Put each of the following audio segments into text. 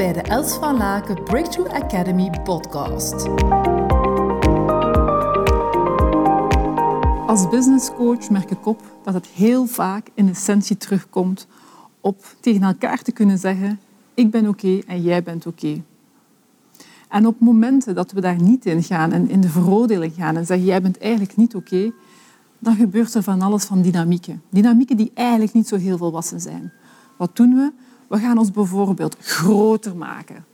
bij de Els van Laken Breakthrough Academy podcast. Als businesscoach merk ik op dat het heel vaak in essentie terugkomt op tegen elkaar te kunnen zeggen ik ben oké en jij bent oké. En op momenten dat we daar niet in gaan en in de veroordeling gaan en zeggen jij bent eigenlijk niet oké, dan gebeurt er van alles van dynamieken. Dynamieken die eigenlijk niet zo heel volwassen zijn. Wat doen we? We gaan ons bijvoorbeeld groter maken.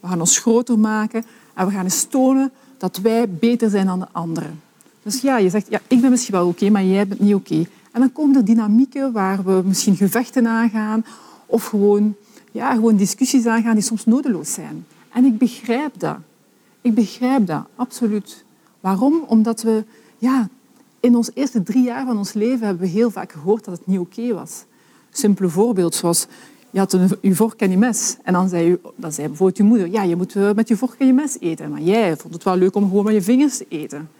We gaan ons groter maken en we gaan eens tonen dat wij beter zijn dan de anderen. Dus ja, je zegt, ja, ik ben misschien wel oké, maar jij bent niet oké. En dan komen er dynamieken waar we misschien gevechten aangaan of gewoon, ja, gewoon discussies aangaan die soms nodeloos zijn. En ik begrijp dat. Ik begrijp dat, absoluut. Waarom? Omdat we ja, in ons eerste drie jaar van ons leven hebben we heel vaak gehoord dat het niet oké was. Simpele voorbeeld zoals je had een, je vork en je mes. En dan zei, je, dan zei bijvoorbeeld je moeder, ja, je moet eh, met je vork en je mes eten. Maar jij vond het wel leuk om gewoon met je vingers te eten.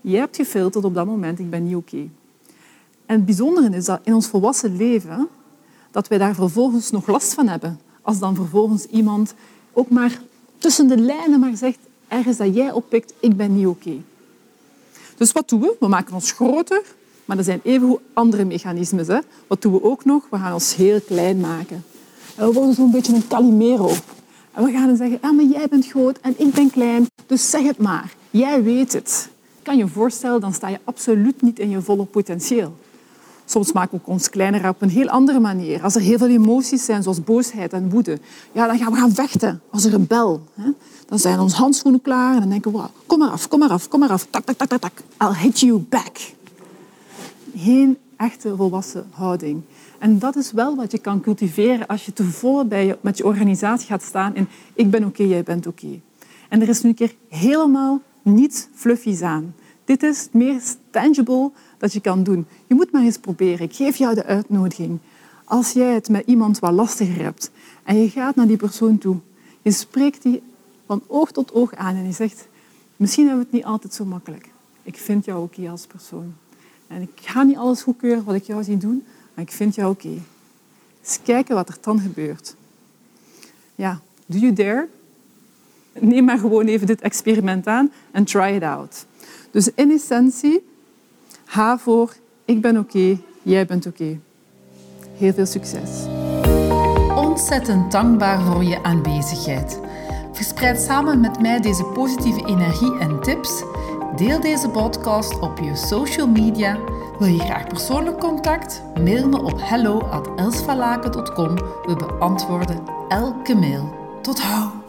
Jij hebt gefilterd op dat moment, ik ben niet oké. En het bijzondere is dat in ons volwassen leven, dat wij daar vervolgens nog last van hebben. Als dan vervolgens iemand ook maar tussen de lijnen maar zegt, ergens dat jij oppikt, ik ben niet oké. Dus wat doen we? We maken ons groter, maar er zijn evengoed andere mechanismes. Hè. Wat doen we ook nog? We gaan ons heel klein maken. En we worden zo'n beetje een Calimero. En we gaan dan zeggen, ah, maar jij bent groot en ik ben klein, dus zeg het maar. Jij weet het. Kan je je voorstellen, dan sta je absoluut niet in je volle potentieel. Soms maken we ons kleiner op een heel andere manier. Als er heel veel emoties zijn, zoals boosheid en woede, ja, dan gaan we gaan vechten als een rebel. Dan zijn onze handschoenen klaar en dan denken we, kom maar af, kom maar af, kom maar af. Tak, tak, tak, tak, tak. I'll hit you back. Geen echte volwassen houding. En dat is wel wat je kan cultiveren als je te volle bij je, met je organisatie gaat staan in ik ben oké, jij bent oké. En er is nu een keer helemaal niets fluffies aan. Dit is het meest tangible dat je kan doen. Je moet maar eens proberen. Ik geef jou de uitnodiging. Als jij het met iemand wat lastiger hebt en je gaat naar die persoon toe, je spreekt die van oog tot oog aan en je zegt, misschien hebben we het niet altijd zo makkelijk. Ik vind jou oké als persoon. En ik ga niet alles goedkeuren wat ik jou zie doen, maar ik vind jou oké. Eens kijken wat er dan gebeurt. Ja, do you dare? Neem maar gewoon even dit experiment aan en try it out. Dus in essentie, ga voor ik ben oké, jij bent oké. Heel veel succes. Ontzettend dankbaar voor je aanwezigheid. Verspreid samen met mij deze positieve energie en tips. Deel deze podcast op je social media. Wil je graag persoonlijk contact? Mail me op hello@elsvalaken.com. We beantwoorden elke mail. Tot hou!